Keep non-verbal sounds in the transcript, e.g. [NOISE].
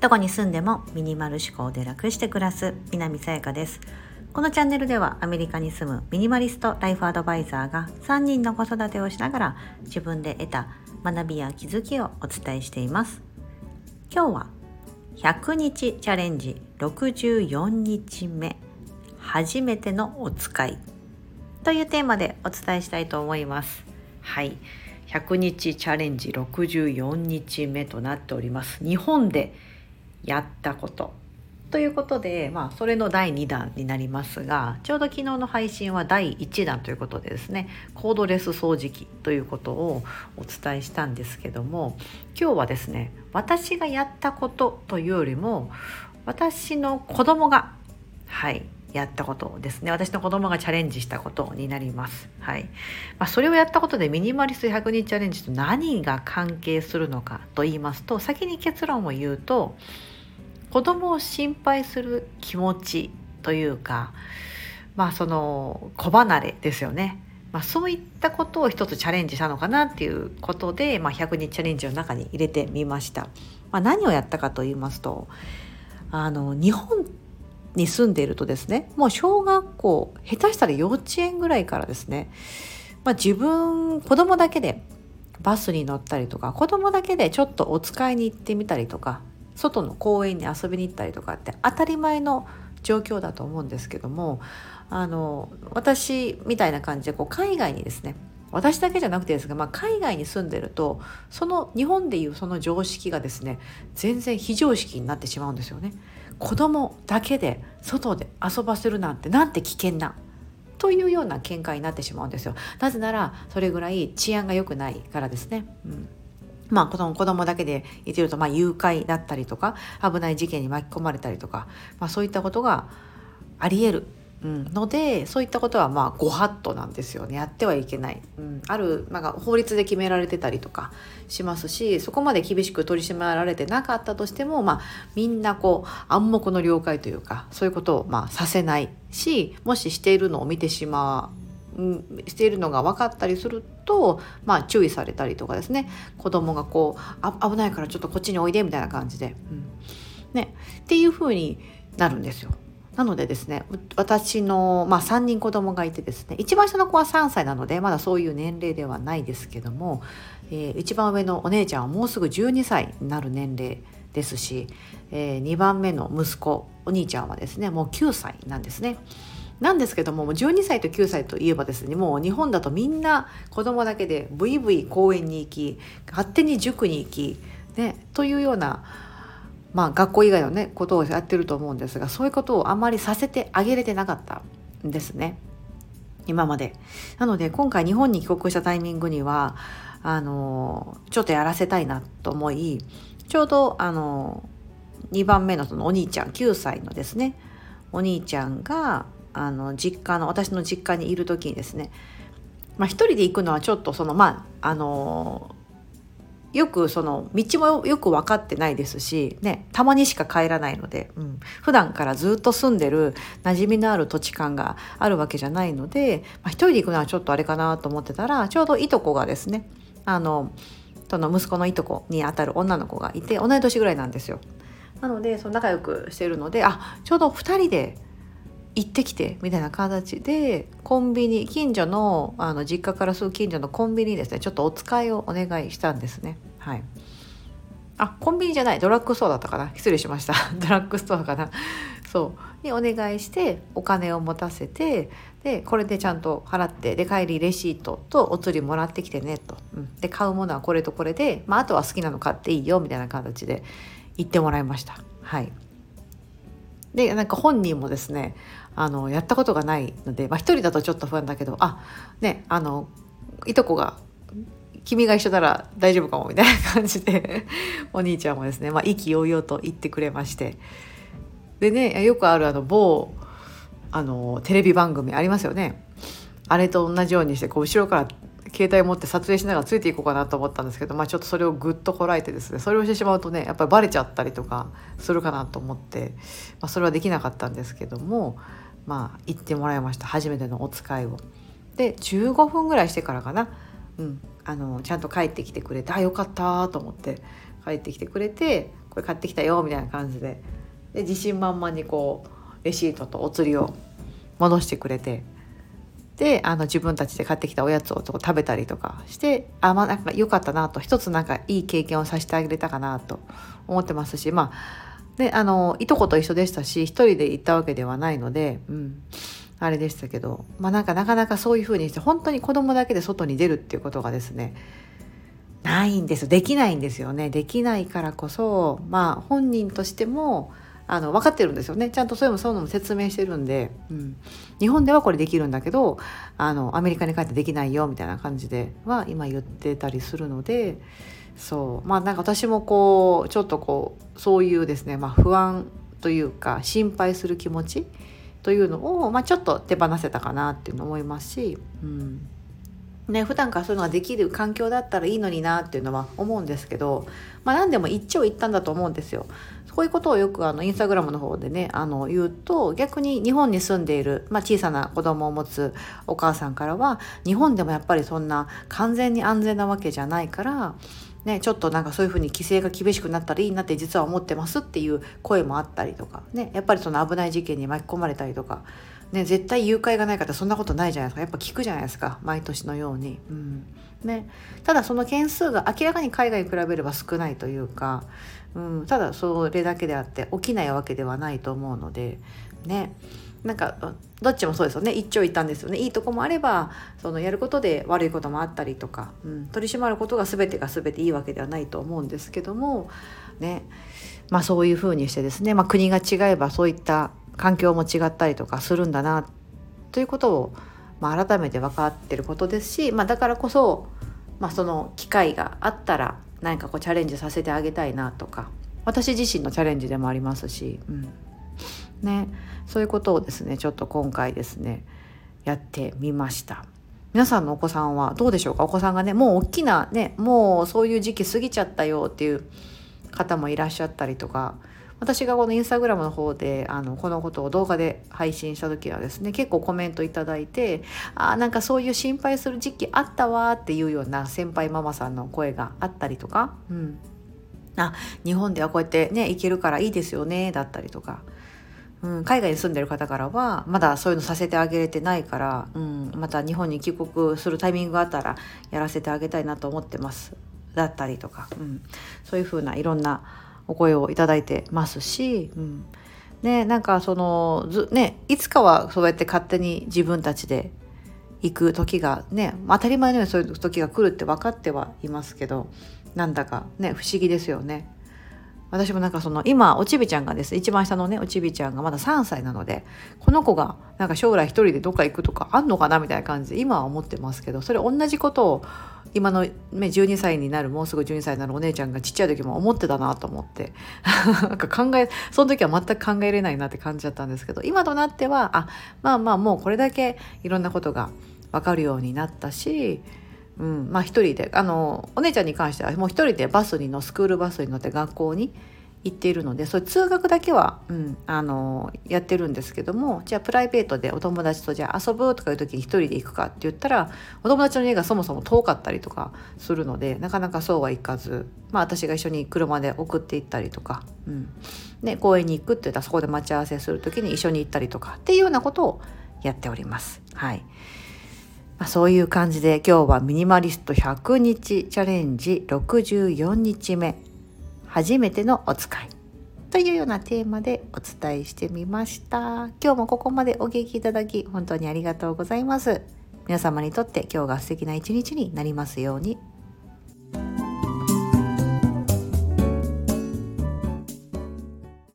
どこに住んでもミニマル思考で楽して暮らす南さやかです。このチャンネルではアメリカに住むミニマリストライフアドバイザーが3人の子育てをしながら自分で得た学びや気づきをお伝えしています。今日は100日チャレンジ64日目初めてのお使いというテーマでお伝えしたいと思います。はい。100日チャレンジ64日目となっております。日本でやったことということで、まあ、それの第2弾になりますがちょうど昨日の配信は第1弾ということでですねコードレス掃除機ということをお伝えしたんですけども今日はですね私がやったことというよりも私の子供がはいやったことですね私の子供がチャレンジしたことになります。はいまあ、それをやったことでミニマリスト100日チャレンジと何が関係するのかと言いますと先に結論を言うと子供を心配する気持ちというかまあその子離れですよね。まあ、そういったことを一つチャレンジしたのかなっていうことで、まあ、100日チャレンジの中に入れてみました。まあ、何をやったかと言いますとあの日本に住んでいるとですねもう小学校下手したら幼稚園ぐらいからですね、まあ、自分子供だけでバスに乗ったりとか子供だけでちょっとお使いに行ってみたりとか外の公園に遊びに行ったりとかって当たり前の状況だと思うんですけどもあの私みたいな感じでこう海外にですね私だけじゃなくてですが、まあ、海外に住んでるとその日本でいうその常識がですね全然非常識になってしまうんですよね。子供だけで外で遊ばせるなんてなんて危険なというような見解になってしまうんですよ。なぜならそれぐらい治安が良くないからですね。うんまあ、子供子供だけでいてると、まあ、誘拐だったりとか危ない事件に巻き込まれたりとか、まあ、そういったことがありえる、うん、のでそういったことはまあご法度なんですよね。やってはいけない、うん、ある、まあ、法律で決められてたりとかしますしそこまで厳しく取り締まられてなかったとしても、まあ、みんなこう暗黙の了解というかそういうことをまあさせないしもししているのを見てしまうしているのが分かったりすると、まあ、注意されたりとかですね。子供がこうあ危ないからちょっとこっちにおいでみたいな感じで、うん。ね、っていう風になるんですよ。なのでですね私の、まあ、3人子供がいてですね一番下の子は3歳なのでまだそういう年齢ではないですけども、えー、一番上のお姉ちゃんはもうすぐ12歳になる年齢ですし、えー、2番目の息子お兄ちゃんはですねもう9歳なんですね。なんですけども12歳と9歳といえばですねもう日本だとみんな子供だけでブイブイ公園に行き勝手に塾に行き、ね、というような、まあ、学校以外の、ね、ことをやってると思うんですがそういうことをあまりさせてあげれてなかったんですね今まで。なので今回日本に帰国したタイミングにはあのちょっとやらせたいなと思いちょうどあの2番目のそのお兄ちゃん9歳のですねお兄ちゃんがあの実家の私の実家にいる時にですね、まあ、一人で行くのはちょっとそのまああのよくその道もよく分かってないですし、ね、たまにしか帰らないので、うん、普段からずっと住んでる馴染みのある土地感があるわけじゃないので、まあ、一人で行くのはちょっとあれかなと思ってたらちょうどいとこがですねあのその息子のいとこにあたる女の子がいて同い年ぐらいなんですよ。なのでその仲良くしてるのであちょうど2人で行ってきてみたいな形でコンビニ近所のあの実家からすぐ近所のコンビニですねちょっとお使いをお願いしたんですね。はい。あコンビニじゃないドラッグストアだったかな。失礼しました。ドラッグストアかな。そう。にお願いしてお金を持たせてでこれでちゃんと払ってで帰りレシートとお釣りもらってきてねと、うん、で買うものはこれとこれで、まあ、あとは好きなの買っていいよみたいな形で言ってもらいました。はい。でなんか本人もですねあのやったことがないので、まあ、1人だとちょっと不安だけどあねあのいとこが君が一緒なら大丈夫かもみたいな感じで [LAUGHS] お兄ちゃんもですね、まあ、意気揚々と言ってくれまして。でねよくあるあの某あのテレビ番組ありますよね。あれと同じようにしてこう後ろから携帯持って撮影しながらついていこうかなと思ったんですけど、まあ、ちょっとそれをぐっとこらえてですねそれをしてしまうとねやっぱりバレちゃったりとかするかなと思って、まあ、それはできなかったんですけどもまあ行ってもらいました。初めてのお使いを。で15分ぐらいしてからかな、うん、あのちゃんと帰ってきてくれてあよかったと思って帰ってきてくれてこれ買ってきたよみたいな感じで。で自信満々にこうレシートとお釣りを戻してくれてであの自分たちで買ってきたおやつを食べたりとかしてあまあなんか良かったなと。一つなんかいい経験をさせてあげれたかなと思ってますしまあであのいとこと一緒でしたし一人で行ったわけではないので、うん、あれでしたけどまあなんかなかなかそういうふうにして本当に子供だけで外に出るっていうことがですねないんですできないんですよね。できないからこそまあ本人としてもあの分かってるんですよね。ちゃんとそういうのそういうのも説明してるんで、うん、日本ではこれできるんだけどあのアメリカに帰ってできないよみたいな感じでは今言ってたりするのでそう。まあなんか私もこうちょっとこうそういうですね、まあ、不安というか心配する気持ちというのを、まあ、ちょっと手放せたかなっていうの思いますし、うん。ね普段からそういうのができる環境だったらいいのになっていうのは思うんですけど、まあ、何でも一長一短だと思うんですよ。こういうことをよくあのインスタグラムの方でねあの言うと逆に日本に住んでいる、まあ、小さな子供を持つお母さんからは日本でもやっぱりそんな完全に安全なわけじゃないからね、ちょっとなんかそういうふうに規制が厳しくなったらいいなって実は思ってますっていう声もあったりとか、ね、やっぱりその危ない事件に巻き込まれたりとか、ね、絶対誘拐がない方そんなことないじゃないですか。やっぱ聞くじゃないですか毎年のように。うん。ね、ただその件数が明らかに海外に比べれば少ないというか、うん、ただそれだけであって起きないわけではないと思うのでね。なんかどっちもそうですよね。一長一短ですよね。いいとこもあればそのやることで悪いこともあったりとか、うん、取り締まることが全てが全ていいわけではないと思うんですけどもね。まあそういうふうにしてですね、まあ、国が違えばそういった環境も違ったりとかするんだなということを、まあ、改めて分かってることですし、まあ、だからこそ、まあ、その機会があったら何かこうチャレンジさせてあげたいなとか私自身のチャレンジでもありますし、うん、ね。そういうことをですねちょっと今回ですねやってみました。皆さんのお子さんはどうでしょうか？お子さんがねもう大きなねもうそういう時期過ぎちゃったよっていう方もいらっしゃったりとか私がこのインスタグラムの方であのこのことを動画で配信した時はですね結構コメントいただいてあなんかそういう心配する時期あったわっていうような先輩ママさんの声があったりとか、うん、あ日本ではこうやってね行けるからいいですよねだったりとか。うん、海外に住んでる方からはまだそういうのさせてあげれてないから、うん、また日本に帰国するタイミングがあったらやらせてあげたいなと思ってます。だったりとか、うん、そういうふうないろんなお声をいただいてますし、うん、ねなんかそのずねいつかはそうやって勝手に自分たちで行く時がね当たり前のようにそういう時が来るって分かってはいますけどなんだかね不思議ですよね。私もなんかその今おちびちゃんがです一番下のねおちびちゃんがまだ3歳なのでこの子がなんか将来一人でどっか行くとかあんのかなみたいな感じで今は思ってますけどそれ同じことを今の、ね、12歳になるもうすぐ12歳になるお姉ちゃんがちっちゃい時も思ってたなと思って [LAUGHS] なんか考えその時は全く考えれないなって感じだったんですけど今となってはあまあまあもうこれだけいろんなことが分かるようになったしうん、まあ一人であのお姉ちゃんに関してはもう一人でバスにのスクールバスに乗って学校に行っているのでそれ通学だけは、うん、あのやってるんですけどもじゃあプライベートでお友達とじゃあ遊ぶとかいう時に一人で行くかって言ったらお友達の家がそもそも遠かったりとかするのでなかなかそうはいかず、まあ、私が一緒に車で送って行ったりとか、うん。ね、公園に行くって言ったらそこで待ち合わせする時に一緒に行ったりとかっていうようなことをやっております。はい。まあ、そういう感じで今日はミニマリスト100日チャレンジ64日目。初めてのお使い。というようなテーマでお伝えしてみました。今日もここまでお聞きいただき本当にありがとうございます。皆様にとって今日が素敵な一日になりますように。